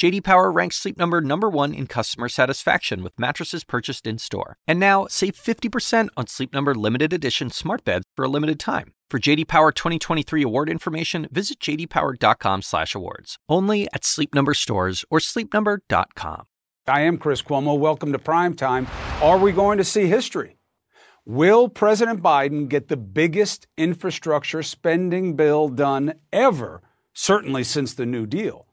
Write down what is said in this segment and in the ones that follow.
JD Power ranks Sleep Number number 1 in customer satisfaction with mattresses purchased in-store. And now, save 50% on Sleep Number limited edition smart beds for a limited time. For JD Power 2023 award information, visit jdpower.com/awards. Only at Sleep Number stores or sleepnumber.com. I am Chris Cuomo. Welcome to Prime Time. Are we going to see history? Will President Biden get the biggest infrastructure spending bill done ever, certainly since the New Deal?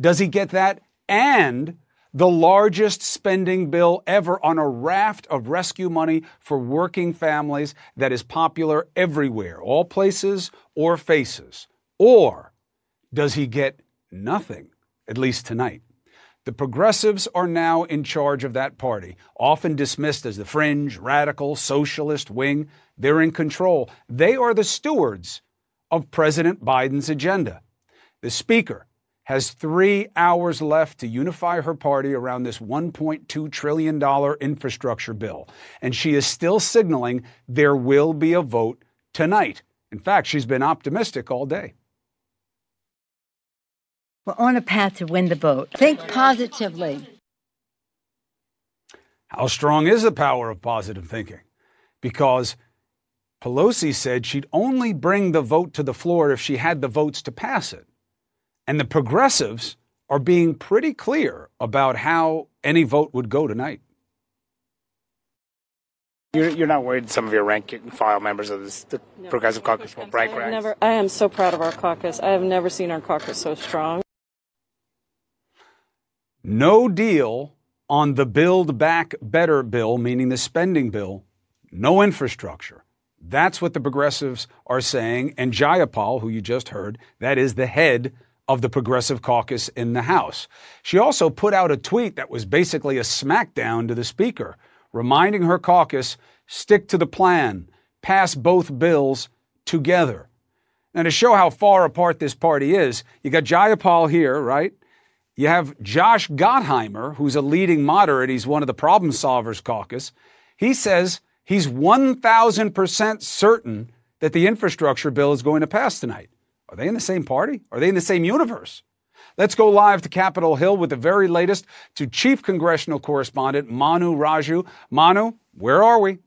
Does he get that and the largest spending bill ever on a raft of rescue money for working families that is popular everywhere, all places or faces? Or does he get nothing, at least tonight? The progressives are now in charge of that party, often dismissed as the fringe, radical, socialist wing. They're in control. They are the stewards of President Biden's agenda. The Speaker, has three hours left to unify her party around this $1.2 trillion infrastructure bill. And she is still signaling there will be a vote tonight. In fact, she's been optimistic all day. We're on a path to win the vote. Think positively. How strong is the power of positive thinking? Because Pelosi said she'd only bring the vote to the floor if she had the votes to pass it. And the progressives are being pretty clear about how any vote would go tonight. You're, you're not worried some of your rank and file members of this, the no, Progressive Caucus will break ranks? Never, I am so proud of our caucus. I have never seen our caucus so strong. No deal on the Build Back Better bill, meaning the spending bill, no infrastructure. That's what the progressives are saying. And Jayapal, who you just heard, that is the head of the Progressive Caucus in the House. She also put out a tweet that was basically a smackdown to the Speaker, reminding her caucus stick to the plan, pass both bills together. Now, to show how far apart this party is, you got Jayapal here, right? You have Josh Gottheimer, who's a leading moderate. He's one of the problem solvers caucus. He says he's 1,000% certain that the infrastructure bill is going to pass tonight. Are they in the same party? Are they in the same universe? Let's go live to Capitol Hill with the very latest to Chief Congressional Correspondent Manu Raju. Manu, where are we?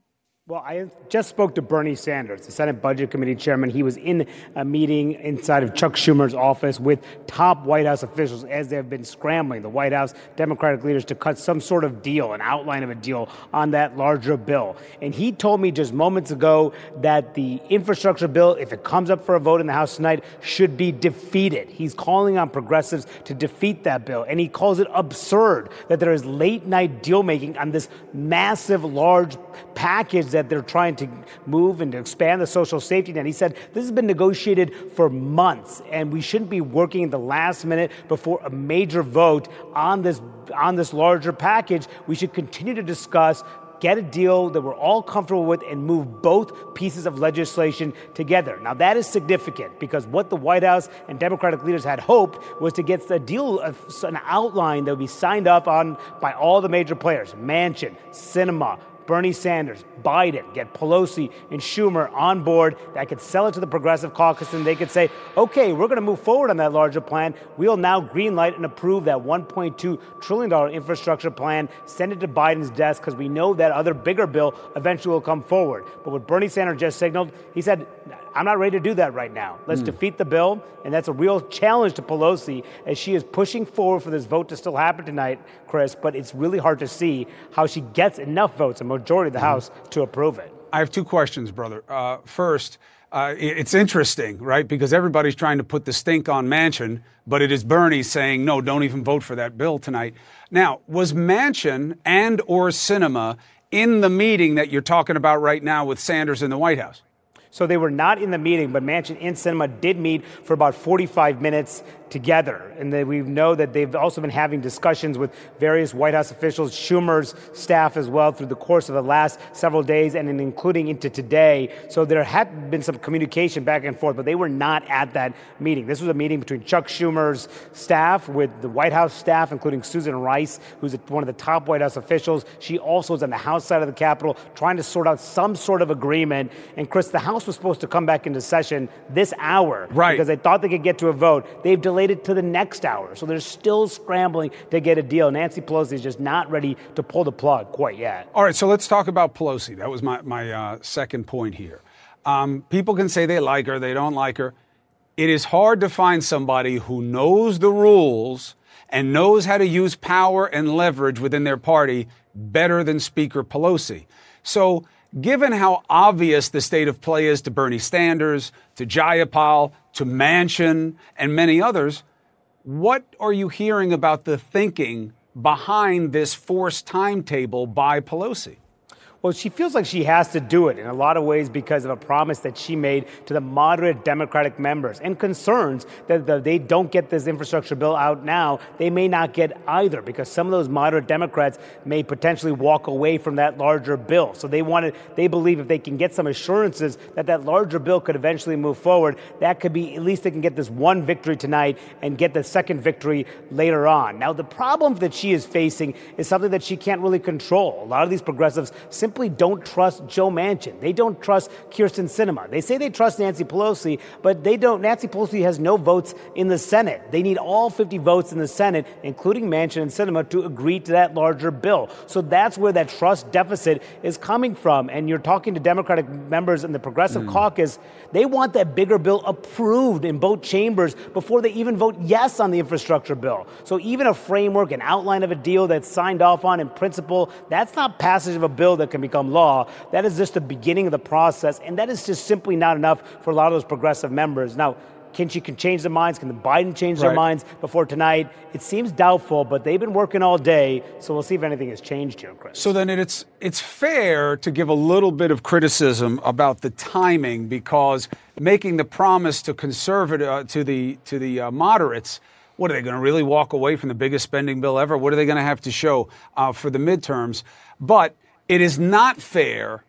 Well, I just spoke to Bernie Sanders, the Senate Budget Committee chairman. He was in a meeting inside of Chuck Schumer's office with top White House officials as they have been scrambling, the White House Democratic leaders, to cut some sort of deal, an outline of a deal on that larger bill. And he told me just moments ago that the infrastructure bill, if it comes up for a vote in the House tonight, should be defeated. He's calling on progressives to defeat that bill. And he calls it absurd that there is late night deal making on this massive, large package that they're trying to move and to expand the social safety net. He said this has been negotiated for months, and we shouldn't be working at the last minute before a major vote on this on this larger package. We should continue to discuss get a deal that we're all comfortable with and move both pieces of legislation together. Now, that is significant because what the White House and Democratic leaders had hoped was to get a deal, an outline that would be signed up on by all the major players Manchin, Sinema, Bernie Sanders, Biden, get Pelosi and Schumer on board that could sell it to the Progressive Caucus and they could say, okay, we're going to move forward on that larger plan. We'll now greenlight and approve that $1.2 trillion infrastructure plan, send it to Biden's desk because we know that other bigger bill eventually will come forward. But what Bernie Sanders just signaled, he said, I'm not ready to do that right now. Let's mm. defeat the bill. And that's a real challenge to Pelosi as she is pushing forward for this vote to still happen tonight, Chris. But it's really hard to see how she gets enough votes, a majority of the mm. House, to approve it. I have two questions, brother. Uh, first, uh, it's interesting, right? Because everybody's trying to put the stink on Manchin, but it is Bernie saying, no, don't even vote for that bill tonight. Now, was Manchin and or Sinema in the meeting that you're talking about right now with Sanders in the White House? So they were not in the meeting, but Manchin and Sinema did meet for about 45 minutes together. And they, we know that they've also been having discussions with various White House officials, Schumer's staff as well, through the course of the last several days and including into today. So there had been some communication back and forth, but they were not at that meeting. This was a meeting between Chuck Schumer's staff with the White House staff, including Susan Rice, who's one of the top White House officials. She also is on the House side of the Capitol trying to sort out some sort of agreement. And Chris, the House was supposed to come back into session this hour. Right. Because they thought they could get to a vote. They've delayed delayed it to the next hour. So they're still scrambling to get a deal. Nancy Pelosi is just not ready to pull the plug quite yet. All right, so let's talk about Pelosi. That was my, my uh, second point here. Um, people can say they like her, they don't like her. It is hard to find somebody who knows the rules and knows how to use power and leverage within their party better than Speaker Pelosi. So, given how obvious the state of play is to Bernie Sanders, to Jayapal, to Manchin, and many others, what are you hearing about the thinking behind this forced timetable by Pelosi? Well, she feels like she has to do it in a lot of ways because of a promise that she made to the moderate Democratic members and concerns that they don't get this infrastructure bill out now, they may not get either because some of those moderate Democrats may potentially walk away from that larger bill. So they wanted, they believe if they can get some assurances that that larger bill could eventually move forward, that could be at least they can get this one victory tonight and get the second victory later on. Now, the problem that she is facing is something that she can't really control. A lot of these progressives simply simply don't trust Joe Manchin. They don't trust Kyrsten Sinema. They say they trust Nancy Pelosi, but they don't. Nancy Pelosi has no votes in the Senate. They need all 50 votes in the Senate, including Manchin and Sinema, to agree to that larger bill. So that's where that trust deficit is coming from. And you're talking to Democratic members in the Progressive mm. Caucus. They want that bigger bill approved in both chambers before they even vote yes on the infrastructure bill. So even a framework, an outline of a deal that's signed off on in principle, that's not passage of a bill that can can become law. That is just the beginning of the process, and that is just simply not enough for a lot of those progressive members. Now, can she can change their minds? Can the Biden change their right. minds before tonight? It seems doubtful, but they've been working all day, so we'll see if anything has changed here, Chris. So then it's it's fair to give a little bit of criticism about the timing because making the promise to conservative uh, to the to the uh, moderates. What are they going to really walk away from the biggest spending bill ever? What are they going to have to show uh, for the midterms? But it is not fair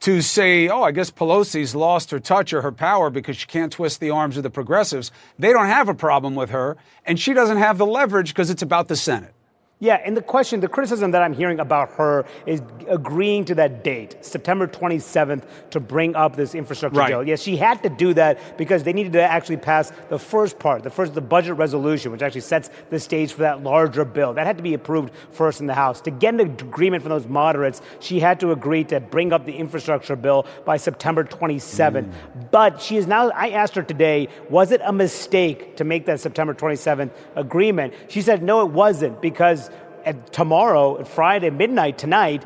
to say, oh, I guess Pelosi's lost her touch or her power because she can't twist the arms of the progressives. They don't have a problem with her, and she doesn't have the leverage because it's about the Senate. Yeah, and the question, the criticism that I'm hearing about her is agreeing to that date, September 27th, to bring up this infrastructure right. bill. Yes, she had to do that because they needed to actually pass the first part, the first, the budget resolution, which actually sets the stage for that larger bill. That had to be approved first in the House. To get an agreement from those moderates, she had to agree to bring up the infrastructure bill by September 27th. Mm. But she is now, I asked her today, was it a mistake to make that September 27th agreement? She said, no, it wasn't because at tomorrow, at Friday, midnight tonight,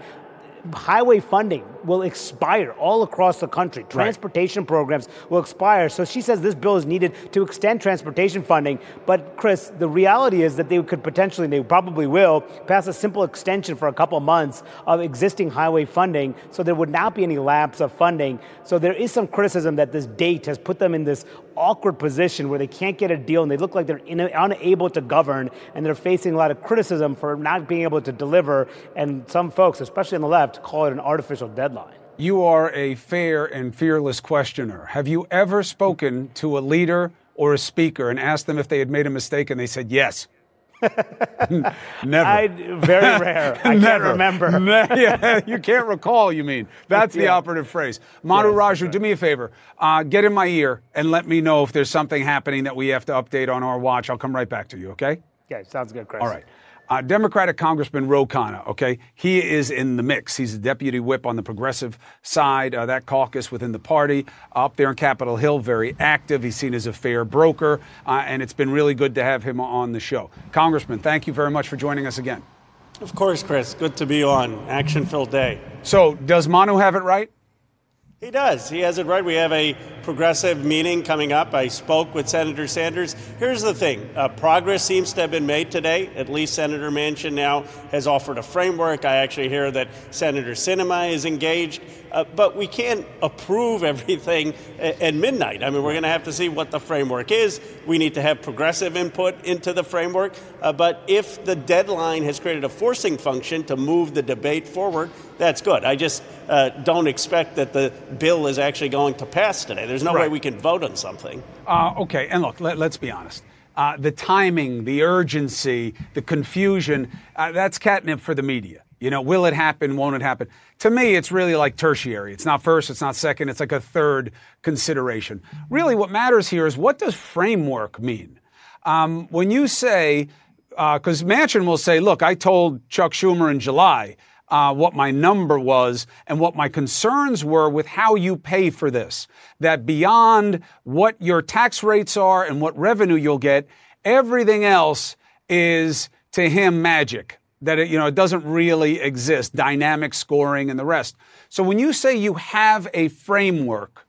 highway funding will expire all across the country. Transportation right. programs will expire. So she says this bill is needed to extend transportation funding. But Chris, the reality is that they could potentially, they probably will, pass a simple extension for a couple months of existing highway funding. So there would not be any lapse of funding. So there is some criticism that this date has put them in this awkward position where they can't get a deal and they look like they're in, unable to govern and they're facing a lot of criticism for not being able to deliver. And some folks, especially on the left, call it an artificial deadline deadline. You are a fair and fearless questioner. Have you ever spoken to a leader or a speaker and asked them if they had made a mistake and they said yes? Never. I, very rare. I can't remember. yeah, you can't recall, you mean. That's the yeah. operative phrase. Manu yes, Raju, right. do me a favor. Uh, get in my ear and let me know if there's something happening that we have to update on our watch. I'll come right back to you, okay? Okay, sounds good, Chris. All right. Uh, Democratic Congressman Ro Khanna, okay, he is in the mix. He's the deputy whip on the progressive side, uh, that caucus within the party. Up there in Capitol Hill, very active. He's seen as a fair broker, uh, and it's been really good to have him on the show. Congressman, thank you very much for joining us again. Of course, Chris. Good to be on. Action filled day. So, does Manu have it right? He does. He has it right. We have a progressive meeting coming up. I spoke with Senator Sanders. Here's the thing uh, progress seems to have been made today. At least Senator Manchin now has offered a framework. I actually hear that Senator Sinema is engaged. Uh, but we can't approve everything at, at midnight. I mean, we're going to have to see what the framework is. We need to have progressive input into the framework. Uh, but if the deadline has created a forcing function to move the debate forward, that's good. I just uh, don't expect that the bill is actually going to pass today. There's no Right. way we can vote on something. Uh, okay, and look, let, us be honest. Uh, the timing, the urgency, the confusion, uh, that's catnip for the media. You know, will it happen? Won't it happen? To me, it's really like tertiary. It's not first, it's not second, it's like a third consideration. Really, what matters here is what does framework mean? Um, when you say, because Manchin will say, look, I told Chuck Schumer in July uh, what my number was and what my concerns were with how you pay for this. That beyond what your tax rates are and what revenue you'll get, everything else is to him magic. That it, you know it doesn't really exist, dynamic scoring and the rest. So when you say you have a framework,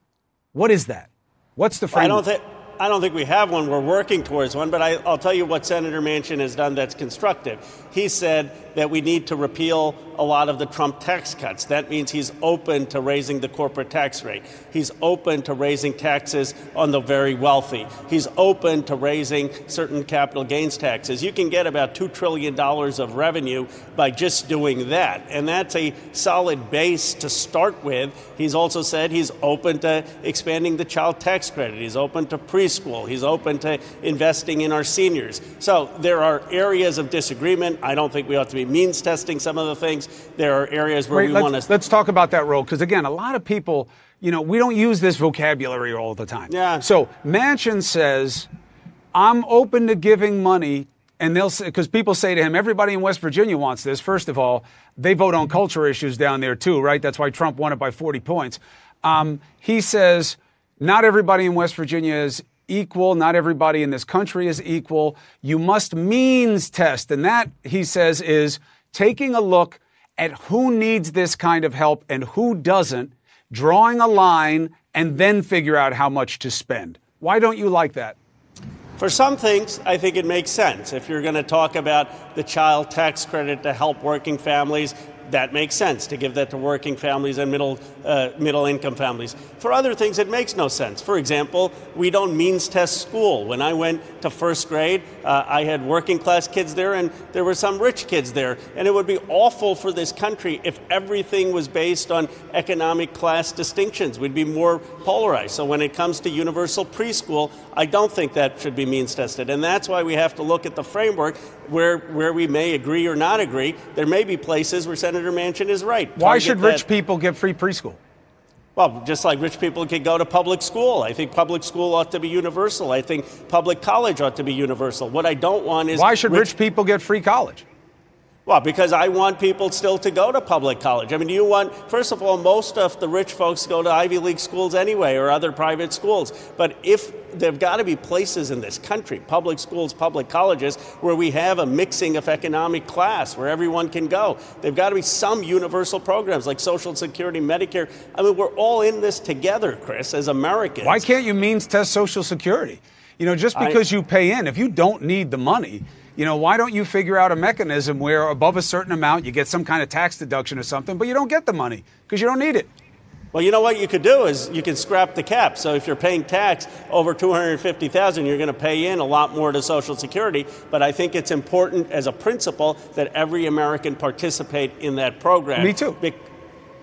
what is that? What's the I framework? don't think. I don't think we have one. We're working towards one, but I, I'll tell you what Senator Manchin has done that's constructive. He said that we need to repeal a lot of the Trump tax cuts. That means he's open to raising the corporate tax rate. He's open to raising taxes on the very wealthy. He's open to raising certain capital gains taxes. You can get about $2 trillion of revenue by just doing that. And that's a solid base to start with. He's also said he's open to expanding the child tax credit. He's open to preschool. He's open to investing in our seniors. So there are areas of disagreement. I don't think we ought to be means testing some of the things. There are areas where Wait, we want to. let's talk about that role because again, a lot of people, you know, we don't use this vocabulary all the time. Yeah. So Manchin says, "I'm open to giving money." And they'll say, because people say to him, everybody in West Virginia wants this. First of all, they vote on culture issues down there too, right? That's why Trump won it by 40 points. Um, he says, not everybody in West Virginia is equal. Not everybody in this country is equal. You must means test. And that, he says, is taking a look at who needs this kind of help and who doesn't, drawing a line, and then figure out how much to spend. Why don't you like that? For some things, I think it makes sense. If you're going to talk about the child tax credit to help working families, that makes sense to give that to working families and middle uh, middle income families. For other things, it makes no sense. For example, we don't means test school. When I went to first grade, uh, I had working class kids there, and there were some rich kids there. And it would be awful for this country if everything was based on economic class distinctions. We'd be more polarized. So when it comes to universal preschool, I don't think that should be means tested, and that's why we have to look at the framework where where we may agree or not agree. There may be places where Senator Manchin is right. Why Target should that- rich people get free preschool? well, just like rich people can go to public school. I think public school ought to be universal. I think public college ought to be universal. What I don't want is Why should rich people get free college? Well, because I want people still to go to public college. I mean, do you want, first of all, most of the rich folks go to Ivy League schools anyway or other private schools. But if there've got to be places in this country, public schools, public colleges, where we have a mixing of economic class, where everyone can go. There've got to be some universal programs like Social Security, Medicare. I mean, we're all in this together, Chris, as Americans. Why can't you means test Social Security? You know, just I- because you pay in, if you don't need the money, you know, why don't you figure out a mechanism where above a certain amount you get some kind of tax deduction or something, but you don't get the money because you don't need it? Well, you know what you could do is you can scrap the cap. So if you're paying tax over 250,000, you're going to pay in a lot more to Social Security. But I think it's important as a principle that every American participate in that program. Me too. Bec-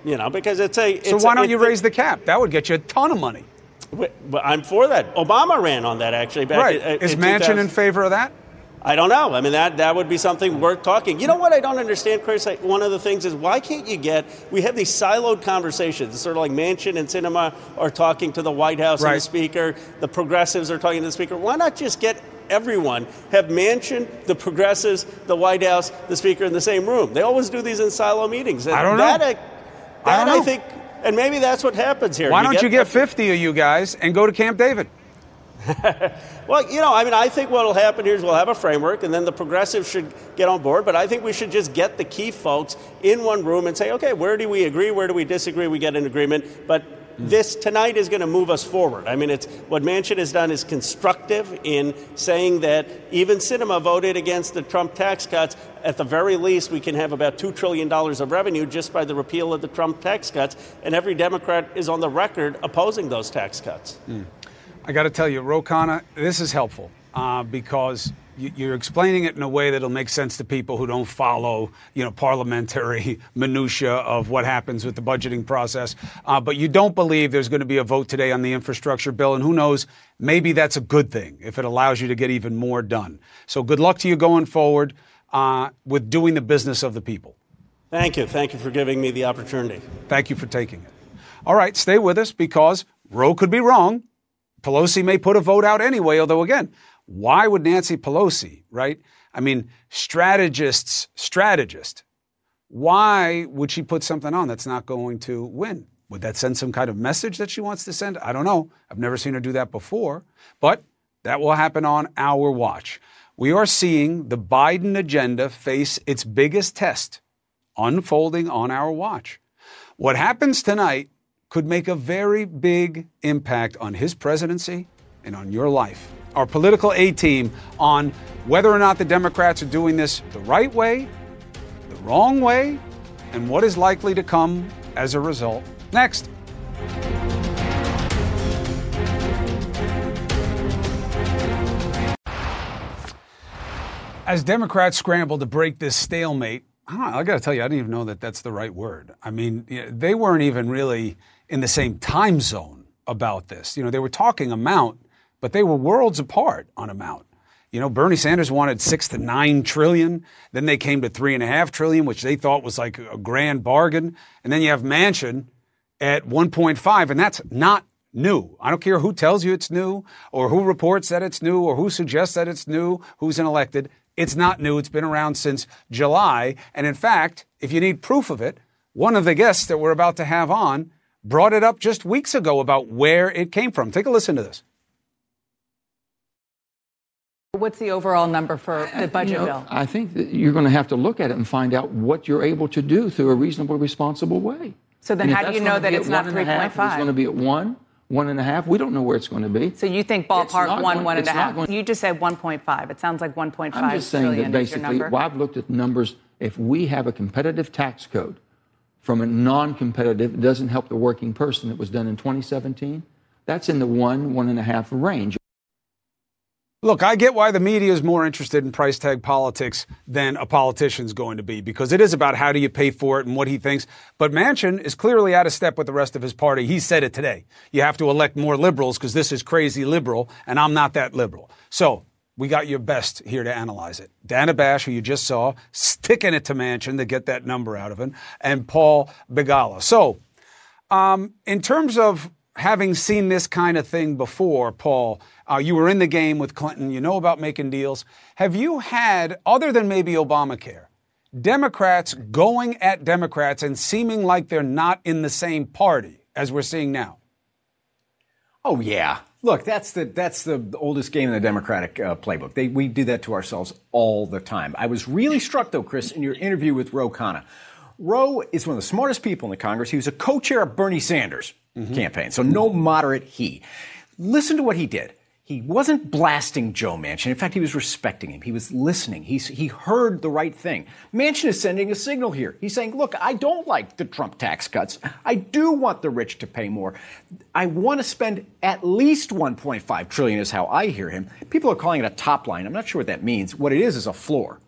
you know, because it's a. So why don't you raise the cap? That would get you a ton of money. But I'm for that. Obama ran on that actually back right. in, uh, Is in Manchin in favor of that? I don't know. I mean, that, that would be something worth talking. You know what I don't understand, Chris? I, one of the things is why can't you get, we have these siloed conversations. It's sort of like Manchin and Sinema are talking to the White House and the Speaker, the progressives are talking to the Speaker. Why not just get everyone, have Manchin, the progressives, the White House, the Speaker in the same room? They always do these in silo meetings. I don't that, know. I, I don't I know. think, and maybe that's what happens here. Why don't you get 50 of you guys and go to Camp David? Well, you know, I mean, I think what will happen here is we'll have a framework, and then the progressives should get on board. But I think we should just get the key folks in one room and say, okay, where do we agree? Where do we disagree? We get an agreement. But this tonight is going to move us forward. I mean, it's what Manchin has done is constructive in saying that even Sinema voted against the Trump tax cuts. At the very least, we can have about $2 trillion of revenue just by the repeal of the Trump tax cuts. And every Democrat is on the record opposing those tax cuts. Mm. I got to tell you, Ro Khanna, this is helpful uh, because you're explaining it in a way that'll make sense to people who don't follow, you know, parliamentary minutia of what happens with the budgeting process. Uh, but you don't believe there's going to be a vote today on the infrastructure bill, and who knows, maybe that's a good thing if it allows you to get even more done. So good luck to you going forward uh, with doing the business of the people. Thank you. Thank you for giving me the opportunity. Thank you for taking it. All right, stay with us because Ro could be wrong. Pelosi may put a vote out anyway, although again, why would Nancy Pelosi, right? I mean, strategists, strategist, why would she put something on that's not going to win? Would that send some kind of message that she wants to send? I don't know. I've never seen her do that before, but that will happen on our watch. We are seeing the Biden agenda face its biggest test unfolding on our watch. What happens tonight could make a very big impact on his presidency and on your life our political A team on whether or not the Democrats are doing this the right way, the wrong way, and what is likely to come as a result. Next. As Democrats scramble to break this stalemate, I, I got to tell you, I didn't even know that that's the right word. I mean, they weren't even really in the same time zone about this. You know, they were talking amount, but they were worlds apart on amount. You know, Bernie Sanders wanted six to nine trillion. Then they came to three and a half trillion, which they thought was like a grand bargain. And then you have Manchin at 1.5, and that's not new. I don't care who tells you it's new, or who reports that it's new, or who suggests that it's new, who's an elected. It's not new. It's been around since July. And in fact, if you need proof of it, one of the guests that we're about to have on brought it up just weeks ago about where it came from. Take a listen to this. What's the overall number for the budget you know, bill? I think that you're going to have to look at it and find out what you're able to do through a reasonable, responsible way. So then, how do you know that it's not 3.5? It's going to be at one, one and a half. We don't know where it's going to be. So you think ballpark one, going, one and a half? Going, you just said 1.5. It sounds like 1.5. I'm just saying that basically, well, I've looked at the numbers. If we have a competitive tax code from a non-competitive, it doesn't help the working person that was done in 2017. That's in the one, one and a half range. Look, I get why the media is more interested in price tag politics than a politician's going to be because it is about how do you pay for it and what he thinks. But Manchin is clearly out of step with the rest of his party. He said it today. You have to elect more liberals because this is crazy liberal and I'm not that liberal. So we got your best here to analyze it. Dana Bash, who you just saw, sticking it to Manchin to get that number out of him, and Paul Begala. So, um, in terms of having seen this kind of thing before, Paul, uh, you were in the game with Clinton. You know about making deals. Have you had, other than maybe Obamacare, Democrats going at Democrats and seeming like they're not in the same party as we're seeing now? Oh yeah. Look, that's the that's the oldest game in the Democratic uh, playbook. They, we do that to ourselves all the time. I was really struck, though, Chris, in your interview with Ro Khanna. Ro is one of the smartest people in the Congress. He was a co-chair of Bernie Sanders' mm-hmm. campaign, so no moderate he. Listen to what he did. He wasn't blasting Joe Manchin. In fact, he was respecting him. He was listening. He's, he heard the right thing. Manchin is sending a signal here. He's saying, look, I don't like the Trump tax cuts. I do want the rich to pay more. I want to spend at least 1.5 trillion is how I hear him. People are calling it a top line. I'm not sure what that means. What it is is a floor.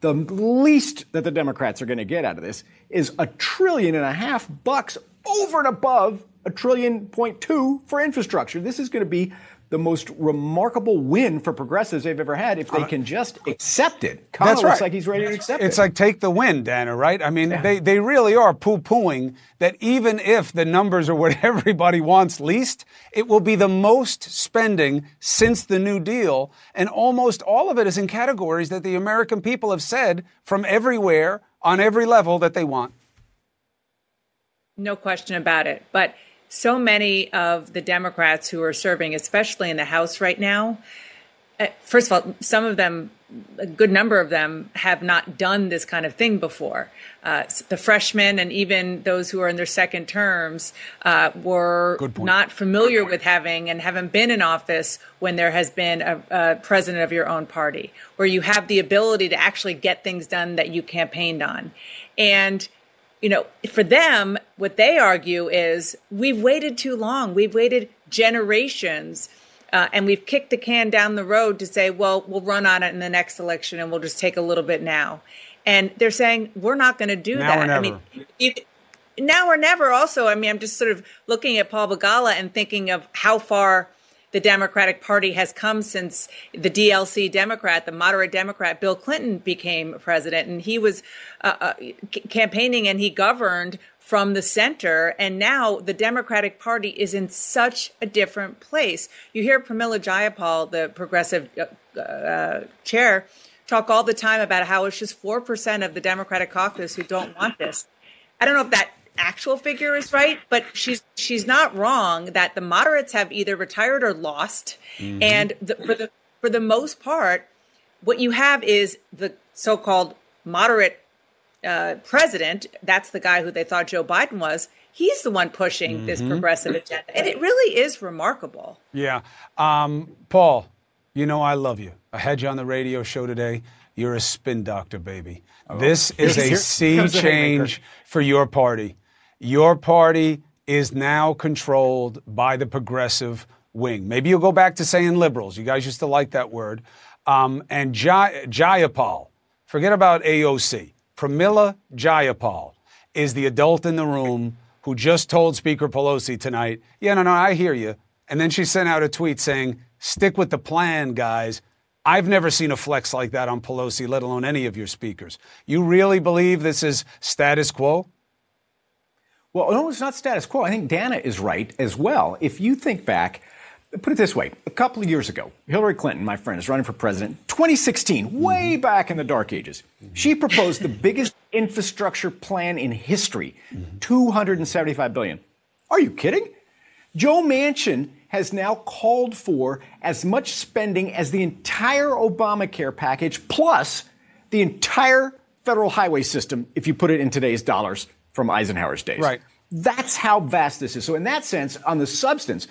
The least that the Democrats are going to get out of this is a trillion and a half bucks over and above a trillion point two for infrastructure. This is going to be the most remarkable win for progressives they've ever had if they uh, can just accept it. Khanna That's right. looks like he's ready to accept it's it. It's like take the win, Dana, right? I mean, yeah. they, they really are poo pooing that even if the numbers are what everybody wants least, it will be the most spending since the New Deal. And almost all of it is in categories that the American people have said from everywhere on every level that they want. No question about it. But so many of the Democrats who are serving, especially in the House right now, uh, first of all, some of them, a good number of them, have not done this kind of thing before. Uh, the freshmen and even those who are in their second terms uh, were not familiar with having and haven't been in office when there has been a, a, president of your own party, where you have the ability to actually get things done that you campaigned on. And you know, for them, what they argue is we've waited too long. We've waited generations uh, and we've kicked the can down the road to say, well, we'll run on it in the next election and we'll just take a little bit now. And they're saying, we're not going to do now that. I mean, you, now or never also. I mean, I'm just sort of looking at Paul Begala and thinking of how far the Democratic Party has come since the DLC Democrat, the moderate Democrat, Bill Clinton became president. And he was uh, uh, campaigning and he governed from the center. And now the Democratic Party is in such a different place. You hear Pramila Jayapal, the progressive uh, uh, chair, talk all the time about how it's just 4% of the Democratic caucus who don't want this. I don't know if that actual figure is right, but she's she's not wrong that the moderates have either retired or lost, mm-hmm. and the, for the for the most part, what you have is the so-called moderate uh, president, that's the guy who they thought Joe Biden was, he's the one pushing mm-hmm. this progressive agenda. And it really is remarkable. Yeah. Um, Paul, you know I love you. I had you on the radio show today. You're a spin doctor, baby. Oh. This is a sea change for your party. Your party is now controlled by the progressive wing. Maybe you'll go back to saying liberals. You guys used to like that word. Um, and Jay- Jayapal, forget about AOC. Pramila Jayapal is the adult in the room who just told Speaker Pelosi tonight, yeah, no, no, I hear you. And then she sent out a tweet saying, stick with the plan, guys. I've never seen a flex like that on Pelosi, let alone any of your speakers. You really believe this is status quo? Well, no, it's not status quo. I think Dana is right as well. If you think back, put it this way a couple of years ago, Hillary Clinton, my friend, is running for president. 2016, mm-hmm. way back in the dark ages, mm-hmm. she proposed the biggest infrastructure plan in history mm-hmm. 275 billion. Are you kidding? Joe Manchin has now called for as much spending as the entire Obamacare package plus the entire federal highway system if you put it in today's dollars from Eisenhower's days. Right. That's how vast this is. So, in that sense, on the substance,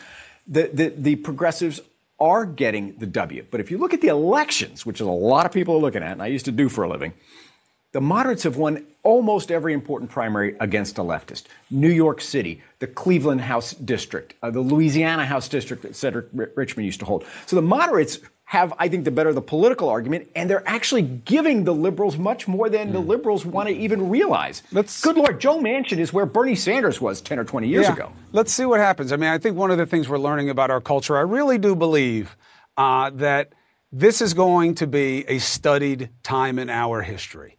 the, the, the progressives are getting the W. But if you look at the elections, which is a lot of people are looking at, and I used to do for a living, the moderates have won almost every important primary against a leftist. New York City, the Cleveland House District, uh, the Louisiana House District that Cedric Richmond used to hold. So the moderates have, I think, the better the political argument, and they're actually giving the liberals much more than mm. the liberals want to even realize. Let's, Good Lord, Joe Manchin is where Bernie Sanders was 10 or 20 years yeah. ago. Let's see what happens. I mean, I think one of the things we're learning about our culture, I really do believe uh, that this is going to be a studied time in our history.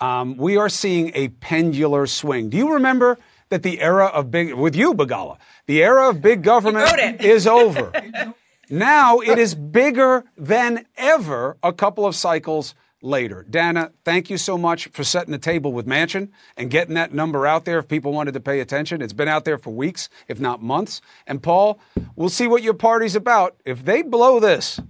Um, we are seeing a pendular swing. Do you remember that the era of big, with you, Begala, the era of big government is over? Now it is bigger than ever a couple of cycles later. Dana, thank you so much for setting the table with Manchin and getting that number out there if people wanted to pay attention. It's been out there for weeks, if not months. And Paul, we'll see what your party's about. If they blow this,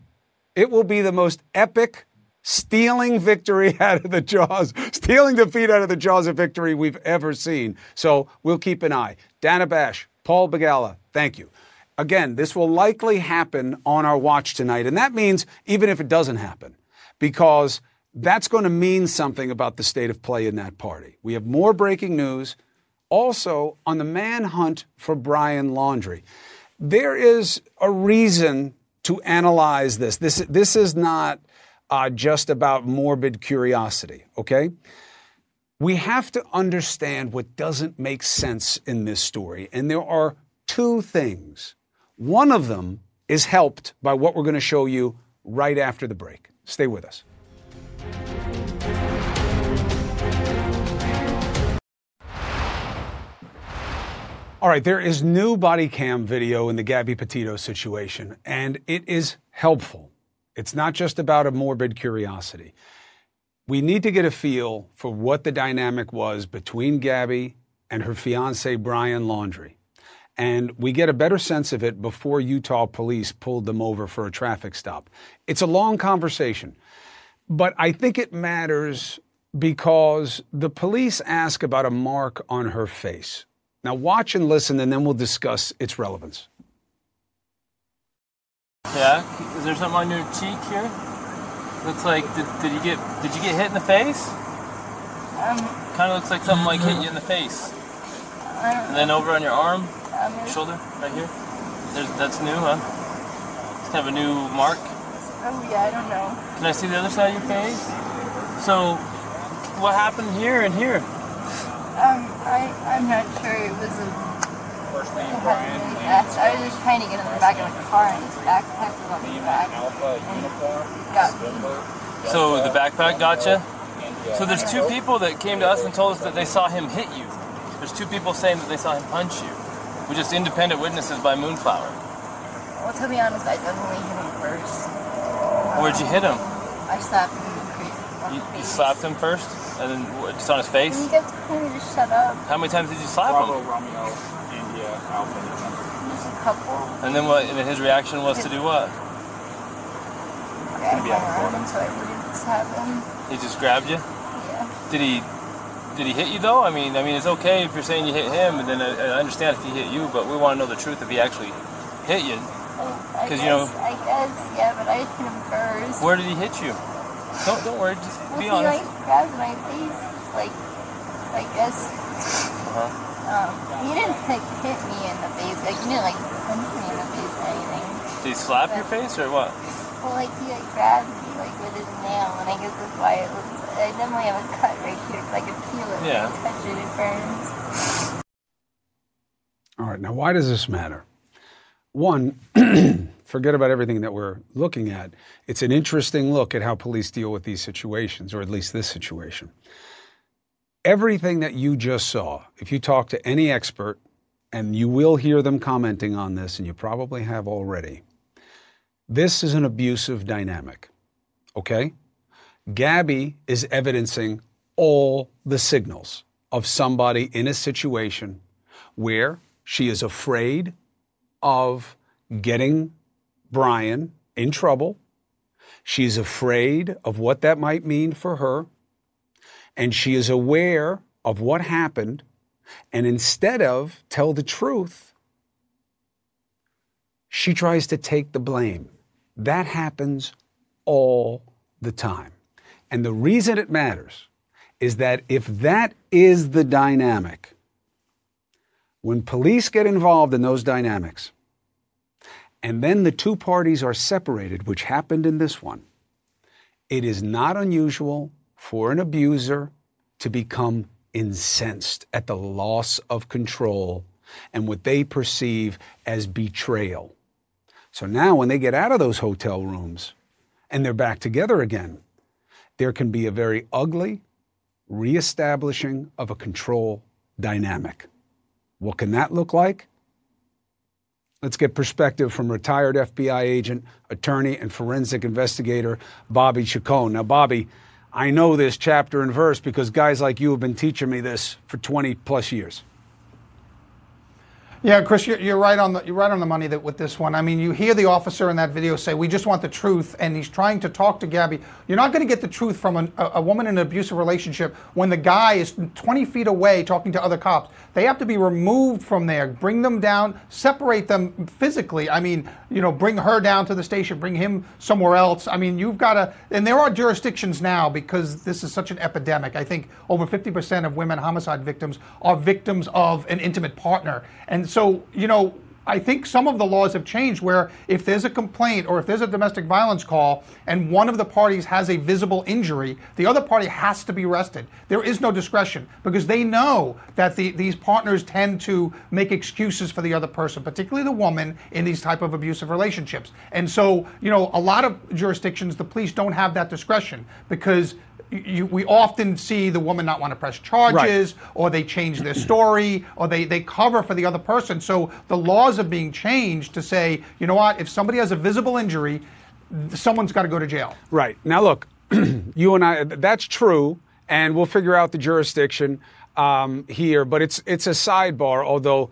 it will be the most epic stealing victory out of the jaws, stealing defeat out of the jaws of victory we've ever seen. So we'll keep an eye. Dana Bash, Paul Begala, thank you. Again, this will likely happen on our watch tonight. And that means even if it doesn't happen, because that's going to mean something about the state of play in that party. We have more breaking news. Also, on the manhunt for Brian Laundrie, there is a reason to analyze this. This, this is not uh, just about morbid curiosity, okay? We have to understand what doesn't make sense in this story. And there are two things one of them is helped by what we're going to show you right after the break. Stay with us. All right, there is new body cam video in the Gabby Petito situation, and it is helpful. It's not just about a morbid curiosity. We need to get a feel for what the dynamic was between Gabby and her fiance, Brian Laundrie. And we get a better sense of it before Utah police pulled them over for a traffic stop. It's a long conversation, but I think it matters because the police ask about a mark on her face. Now, watch and listen, and then we'll discuss its relevance. Yeah, is there something on your cheek here? Looks like did, did you get did you get hit in the face? Um, kind of looks like something like hit you in the face. And then over on your arm, um, shoulder, right here. There's that's new, huh? It's kind of a new mark. Oh yeah, I don't know. Can I see the other side of your face? So, what happened here and here? Um, I I'm not sure. It was a. It happened really. I was just trying to get in the back of the car and his backpack was on the back. And got me. So the backpack got you. So there's two people that came to us and told us that they saw him hit you. There's two people saying that they saw him punch you. We're just independent witnesses by Moonflower. Well, to be honest, I definitely hit him first. Where'd you hit him? I slapped him in the crease. You, the you slapped him first, and then what, just on his face. you get to kind of just shut up? How many times did you slap him? Romeo, India, Alpha. Just a couple. And then what? And then his reaction was to do what? Grab my arm so I wouldn't slap him. He just grabbed you. Yeah. Did he? Did he hit you though? I mean, I mean, it's okay if you're saying you hit him, and then I, I understand if he hit you, but we want to know the truth if he actually hit you. Because you know- I guess, yeah, but I hit him first. Where did he hit you? Don't don't worry, just Well, be he honest. like grabbed my face, like, I guess. Uh-huh. Um, he didn't like hit me in the face, like he didn't like punch me in the face or anything. Did he slap your face or what? Well, like he like grabbed me like with his nail, and I guess that's why it looks. I definitely have a cut right here because I can feel it. Yeah. When I touch it, it burns. All right, now why does this matter? One, forget about everything that we're looking at. It's an interesting look at how police deal with these situations, or at least this situation. Everything that you just saw, if you talk to any expert, and you will hear them commenting on this, and you probably have already, this is an abusive dynamic. Okay? Gabby is evidencing all the signals of somebody in a situation where she is afraid of getting Brian in trouble. She's afraid of what that might mean for her. And she is aware of what happened. And instead of tell the truth, she tries to take the blame. That happens all the time. And the reason it matters is that if that is the dynamic, when police get involved in those dynamics, and then the two parties are separated, which happened in this one, it is not unusual for an abuser to become incensed at the loss of control and what they perceive as betrayal. So now, when they get out of those hotel rooms and they're back together again, there can be a very ugly reestablishing of a control dynamic. What can that look like? Let's get perspective from retired FBI agent, attorney, and forensic investigator Bobby Chacon. Now, Bobby, I know this chapter and verse because guys like you have been teaching me this for 20 plus years. Yeah, Chris, you're, right on the you're right on the money that with this one. I mean, you hear the officer in that video say, "We just want the truth," and he's trying to talk to Gabby. You're not going to get the truth from a, a woman in an abusive relationship when the guy is 20 feet away talking to other cops. They have to be removed from there, bring them down, separate them physically. I mean, you know, bring her down to the station, bring him somewhere else. I mean, you've got to, and there are jurisdictions now because this is such an epidemic. I think over 50% of women homicide victims are victims of an intimate partner. And you know, I think some of the laws have changed where if there's a complaint or if there's a domestic violence call and one of the parties has a visible injury, the other party has to be arrested. There is no discretion because they know that the, these partners tend to make excuses for the other person, particularly the woman in these type of abusive relationships. And so, you know, a lot of jurisdictions, the police don't have that discretion because you, we often see the woman not want to press charges or they change their story or they, they cover for the other person. So the laws are being changed to say, you know what, if somebody has a visible injury, someone's got to go to jail. Right. Now, look, you and I, that's true, and we'll figure out the jurisdiction um, here, but it's, it's a sidebar, although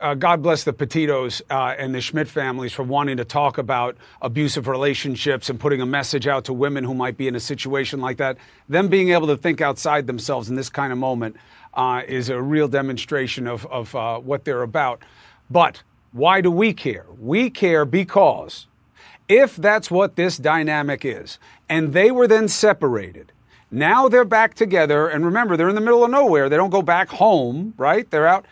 uh, God bless the Petitos uh, and the Schmidt families for wanting to talk about abusive relationships and putting a message out to women who might be in a situation like that. Them being able to think outside themselves in this kind of moment uh, is a real demonstration of, of uh, what they're about. But why do we care? We care because if that's what this dynamic is, and they were then separated, now they're back together. And remember, they're in the middle of nowhere. They don't go back home, right? They're out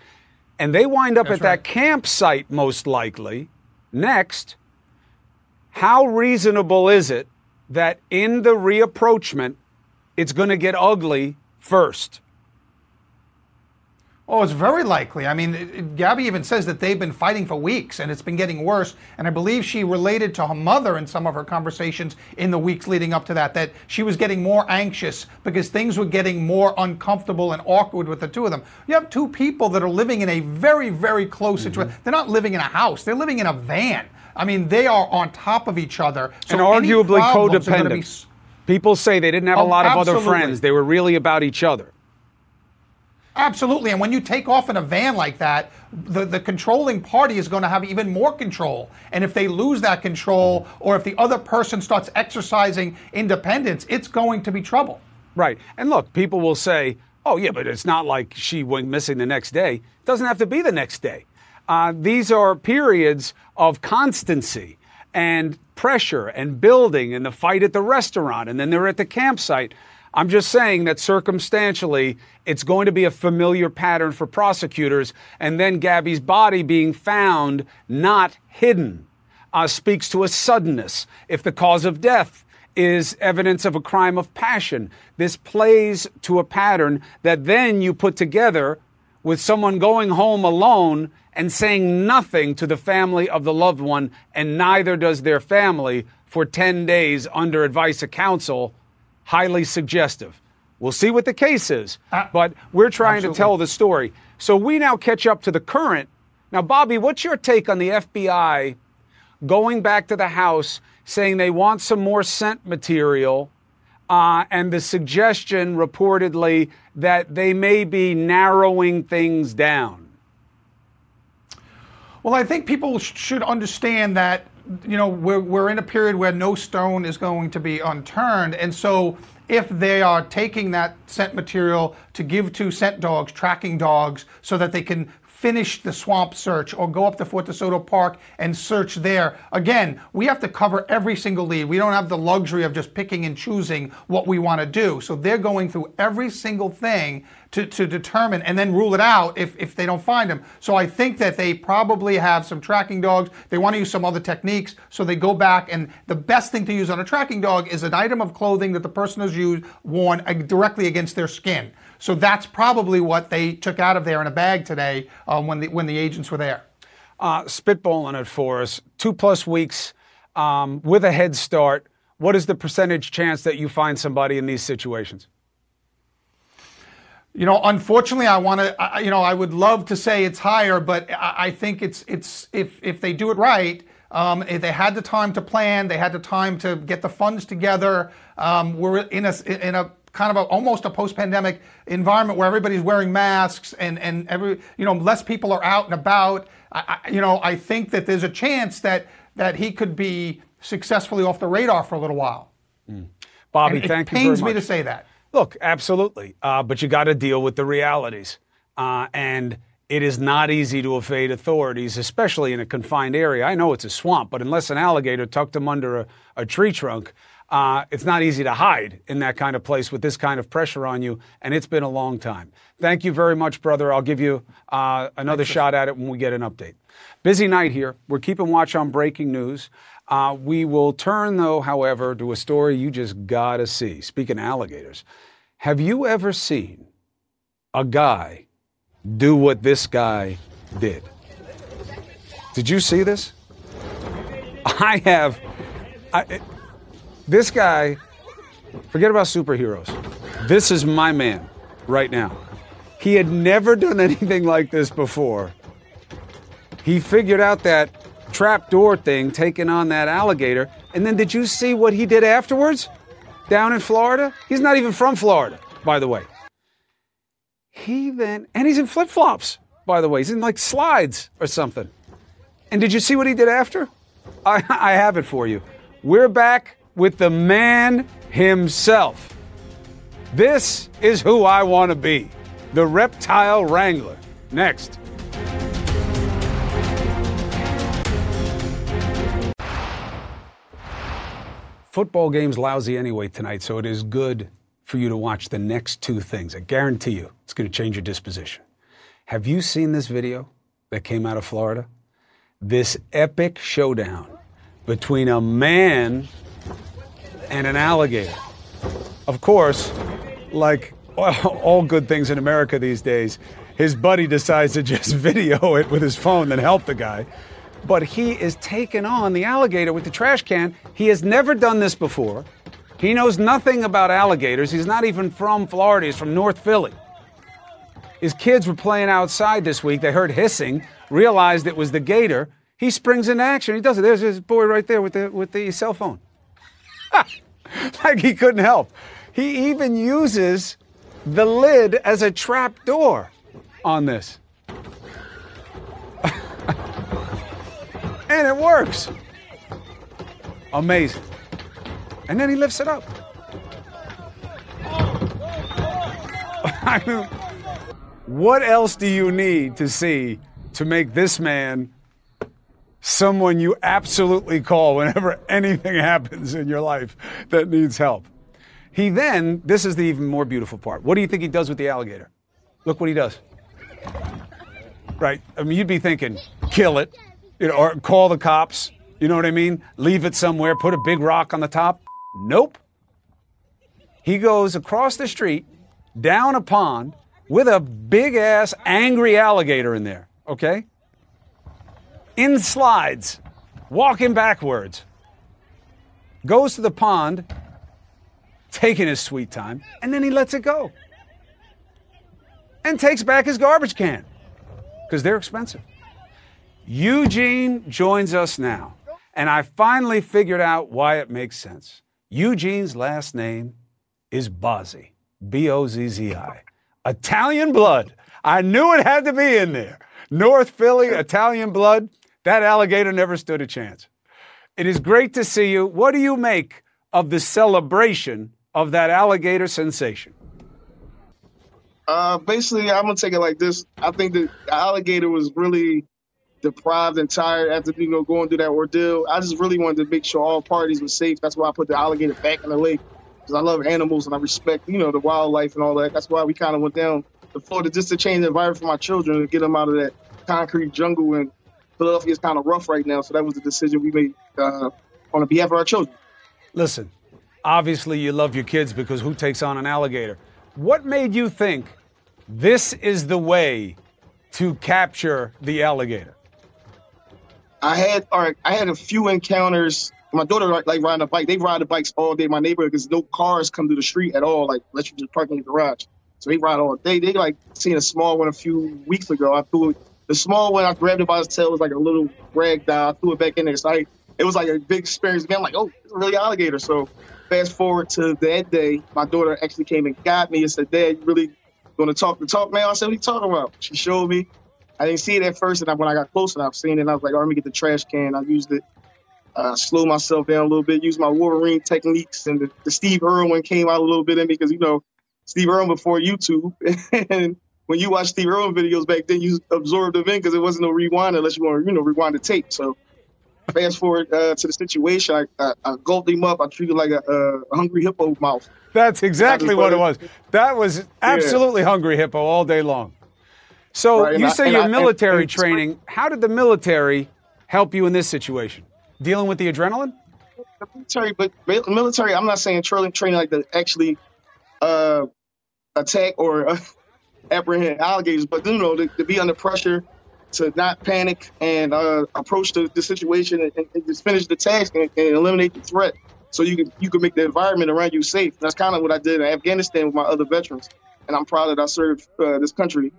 and they wind up That's at right. that campsite most likely next, how reasonable is it that in the reapproachment, it's going to get ugly first? Oh, it's very likely. I mean, it, Gabby even says that they've been fighting for weeks and it's been getting worse. And I believe she related to her mother in some of her conversations in the weeks leading up to that, that she was getting more anxious because things were getting more uncomfortable and awkward with the two of them. You have two people that are living in a very, very close mm-hmm. situation. They're not living in a house, they're living in a van. I mean, they are on top of each other. So and arguably codependent. Be... People say they didn't have a oh, lot of absolutely. other friends, they were really about each other. Absolutely. And when you take off in a van like that, the, the controlling party is going to have even more control. And if they lose that control, or if the other person starts exercising independence, it's going to be trouble. Right. And look, people will say, oh, yeah, but it's not like she went missing the next day. It doesn't have to be the next day. Uh, these are periods of constancy and pressure and building and the fight at the restaurant, and then they're at the campsite. I'm just saying that circumstantially, it's going to be a familiar pattern for prosecutors. And then Gabby's body being found, not hidden, uh, speaks to a suddenness. If the cause of death is evidence of a crime of passion, this plays to a pattern that then you put together with someone going home alone and saying nothing to the family of the loved one, and neither does their family for 10 days under advice of counsel highly suggestive. We'll see what the case is, uh, but we're trying absolutely. to tell the story. So we now catch up to the current. Now, Bobby, what's your take on the FBI going back to the House saying they want some more scent material uh, and the suggestion reportedly that they may be narrowing things down? Well, I think people should understand that you know, we're, we're in a period where no stone is going to be unturned. And so if they are taking that scent material to give to scent dogs, tracking dogs, so that they can finish the swamp search or go up to Fort DeSoto Park and search there. Again, we have to cover every single lead. We don't have the luxury of just picking and choosing what we want to do. So they're going through every single thing to, to determine and then rule it out if, if they don't find them. So I think that they probably have some tracking dogs. They want to use some other techniques. So they go back and the best thing to use on a tracking dog is an item of clothing that the person has used, worn directly against their skin. So that's probably what they took out of there in a bag today um, when, the, when the agents were there. Uh, spitballing it for us, two plus weeks um, with a head start. What is the percentage chance that you find somebody in these situations? You know, unfortunately, I want to. You know, I would love to say it's higher, but I think it's it's if if they do it right, um, they had the time to plan, they had the time to get the funds together. Um, we're in a in a kind of a, almost a post-pandemic environment where everybody's wearing masks and, and every you know less people are out and about. I, I, you know, I think that there's a chance that that he could be successfully off the radar for a little while. Mm. Bobby, and thank you. It pains me to say that. Look, absolutely, uh, but you got to deal with the realities, uh, and it is not easy to evade authorities, especially in a confined area. I know it's a swamp, but unless an alligator tucked them under a, a tree trunk, uh, it's not easy to hide in that kind of place with this kind of pressure on you, and it's been a long time. Thank you very much, brother. I'll give you uh, another Thanks, shot at it when we get an update. Busy night here. We're keeping watch on breaking news. Uh, we will turn, though, however, to a story you just gotta see. Speaking of alligators, have you ever seen a guy do what this guy did? Did you see this? I have. I, this guy, forget about superheroes. This is my man right now. He had never done anything like this before. He figured out that trapdoor thing, taking on that alligator. And then did you see what he did afterwards? Down in Florida? He's not even from Florida, by the way. He then, and he's in flip flops, by the way. He's in like slides or something. And did you see what he did after? I, I have it for you. We're back with the man himself. This is who I want to be the reptile wrangler. Next. Football game's lousy anyway tonight, so it is good for you to watch the next two things. I guarantee you it's going to change your disposition. Have you seen this video that came out of Florida? This epic showdown between a man and an alligator. Of course, like all good things in America these days, his buddy decides to just video it with his phone and help the guy but he is taking on the alligator with the trash can. He has never done this before. He knows nothing about alligators. He's not even from Florida, he's from North Philly. His kids were playing outside this week. They heard hissing, realized it was the gator. He springs into action. He does it. There's his boy right there with the, with the cell phone. like he couldn't help. He even uses the lid as a trap door on this. And it works. Amazing. And then he lifts it up. I mean, what else do you need to see to make this man someone you absolutely call whenever anything happens in your life that needs help? He then, this is the even more beautiful part. What do you think he does with the alligator? Look what he does. Right? I mean, you'd be thinking, kill it, you know, or call the cops. You know what I mean? Leave it somewhere, put a big rock on the top. Nope. He goes across the street, down a pond, with a big ass angry alligator in there, okay? In slides, walking backwards. Goes to the pond, taking his sweet time, and then he lets it go. And takes back his garbage can because they're expensive. Eugene joins us now, and I finally figured out why it makes sense. Eugene's last name is Bozzi, B O Z Z I. Italian blood. I knew it had to be in there. North Philly, Italian blood. That alligator never stood a chance. It is great to see you. What do you make of the celebration of that alligator sensation? Uh, basically, I'm gonna take it like this. I think the alligator was really deprived and tired after you know going through that ordeal. I just really wanted to make sure all parties were safe. That's why I put the alligator back in the lake because I love animals and I respect you know the wildlife and all that. That's why we kind of went down to Florida just to change the environment for my children and get them out of that concrete jungle. And Philadelphia is kind of rough right now, so that was the decision we made uh, on behalf of our children. Listen, obviously you love your kids because who takes on an alligator? What made you think this is the way to capture the alligator? I had all right, I had a few encounters. My daughter like, like riding a bike. They ride the bikes all day in my neighborhood because no cars come to the street at all. Like unless you just park in the garage. So they ride all day. They like seen a small one a few weeks ago. I threw it. The small one I grabbed it by its tail. Was like a little rag doll. I threw it back in there. So I, it was like a big experience. I'm like, oh, it's really alligator. So fast forward to that day, my daughter actually came and got me and said, Dad, you really going to talk the talk, man? I said, what are you talking about? She showed me. I didn't see it at first, and when I got close enough, seen it, and I was like, oh, let me get the trash can. I used it, uh, slow myself down a little bit, used my Wolverine techniques, and the, the Steve Irwin came out a little bit in me because, you know, Steve Irwin before YouTube. and when you watch Steve Irwin videos back then, you absorbed them in because it wasn't no rewind unless you want to, you know, rewind the tape. So fast forward uh, to the situation, I, I, I, gulped him up. I treated like a, a hungry hippo mouth. That's exactly what it was. That was absolutely yeah. hungry hippo all day long. So right, you say your military and, training. How did the military help you in this situation? Dealing with the adrenaline? The military, but military. I'm not saying training, training like to actually uh, attack or uh, apprehend alligators, but you know to, to, be under pressure, to not panic and uh, approach the, the situation and, and, just finish the task and, and, eliminate the threat, so you can you can make the environment around you safe. That's kind of what I did in Afghanistan with my other veterans, and I'm proud that I served uh, this country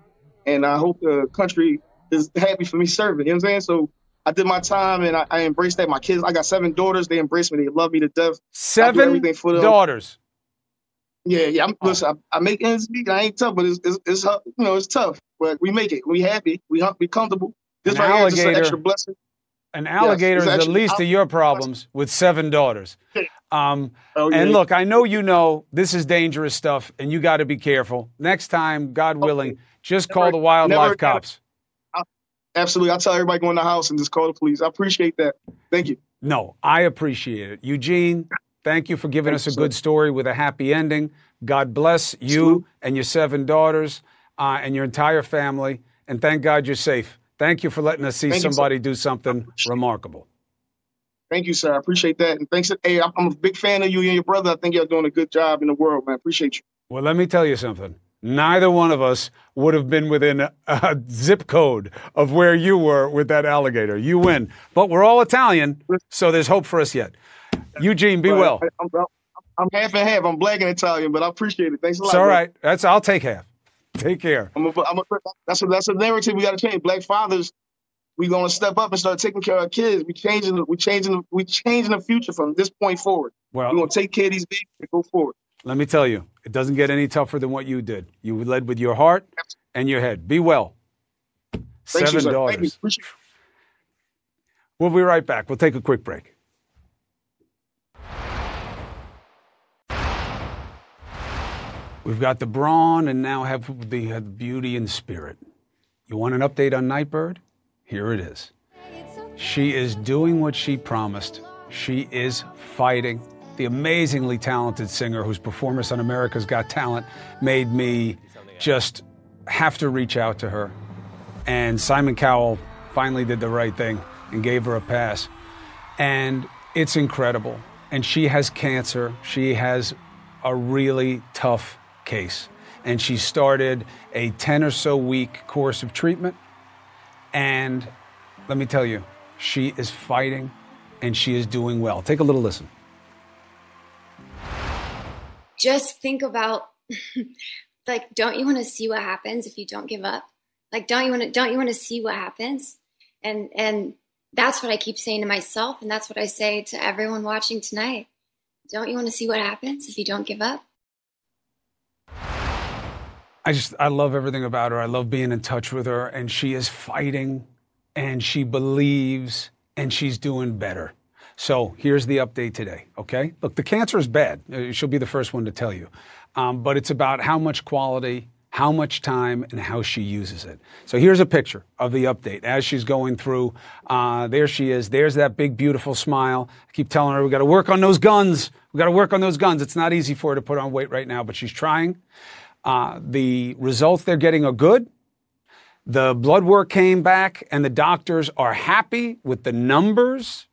and I hope the country is happy for me serving. You know what I'm saying? So I did my time and I, I embraced that. My kids, I got seven daughters. They embrace me. They love me to death. Seven everything for them. daughters. Yeah, yeah. I'm, oh. listen, I, I, make ends meet. I ain't tough, but it's, it's, it's you know it's tough. but we make it. We happy. We we comfortable. This An right here is an alligator- extra blessing. An alligator it's is the least of your problems with seven daughters. Um, Oh, yeah. And look, I know you know this is dangerous stuff, and you got to be careful. Next time, God willing, just call the wildlife never- cops. Absolutely. I'll tell everybody go in the house and just call the police. I appreciate that. Thank you. No, I appreciate it. Eugene, thank you for giving us a good story with a happy ending. God bless you and your seven daughters uh, and your entire family. And thank God you're safe. Thank you for letting us see Thank you, somebody do something remarkable. Thank you, sir. I appreciate that. And thanks. Hey, I'm I'm a big fan of you and your brother. I think you're doing a good job in the world, man. Appreciate you. Well, let me tell you something. Neither one of us would have been within a, a zip code of where you were with that alligator. You win. But we're all Italian, so there's hope for us yet. Eugene, be well. I- I'm, I'm half and half. I'm black and Italian, but I appreciate it. Thanks a lot. It's all bro. That's I'll take half. Take care. I'm a, I'm a, that's a that's a narrative we got to change. Black fathers, we gonna step up and start taking care of our kids. We changing we changing we changing the future from this point forward. Well- we gonna take care of these babies and go forward. Let me tell you, it doesn't get any tougher than what you did. You led with your heart and your head. Be well. Thank Seven you, daughters. We'll be right back. We'll take a quick break. We've got the brawn and now have the, the beauty and spirit. You want an update on Nightbird? Here it is. She is doing what she promised. She is fighting. The amazingly talented singer whose performance on America's Got Talent made me just have to reach out to her. And Simon Cowell finally did the right thing and gave her a pass. And it's incredible. And she has cancer. She has a really tough case. And she started a 10 or so week course of treatment. And let me tell you, she is fighting and she is doing well. Take a little listen. just think about like don't you want to see what happens if you don't give up like don't you want to don't you want to see what happens and and that's what i keep saying to myself and that's what i say to everyone watching tonight don't you want to see what happens if you don't give up I just I love everything about her. I love being in touch with her and she is fighting and she believes and she's doing better. So here's the update today, okay? Look, the cancer is bad. Uh, She'll be the first one to tell you. Um, but it's about how much quality, how much time, and how she uses it. So here's a picture of the update as she's going through. Uh, there she is. There's that big, beautiful smile. I keep telling her we got to work on those guns. We got to work on those guns. It's not easy for her to put on weight right now, but she's trying. Uh, the results they're getting are good. The blood work came back, and the doctors are happy with the numbers.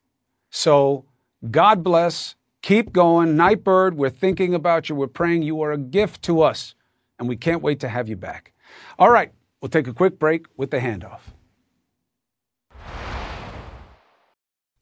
So, God bless. Keep going. Nightbird, we're thinking about you. We're praying you are a gift to us, and we can't wait to have you back. All right, we'll take a quick break with the handoff.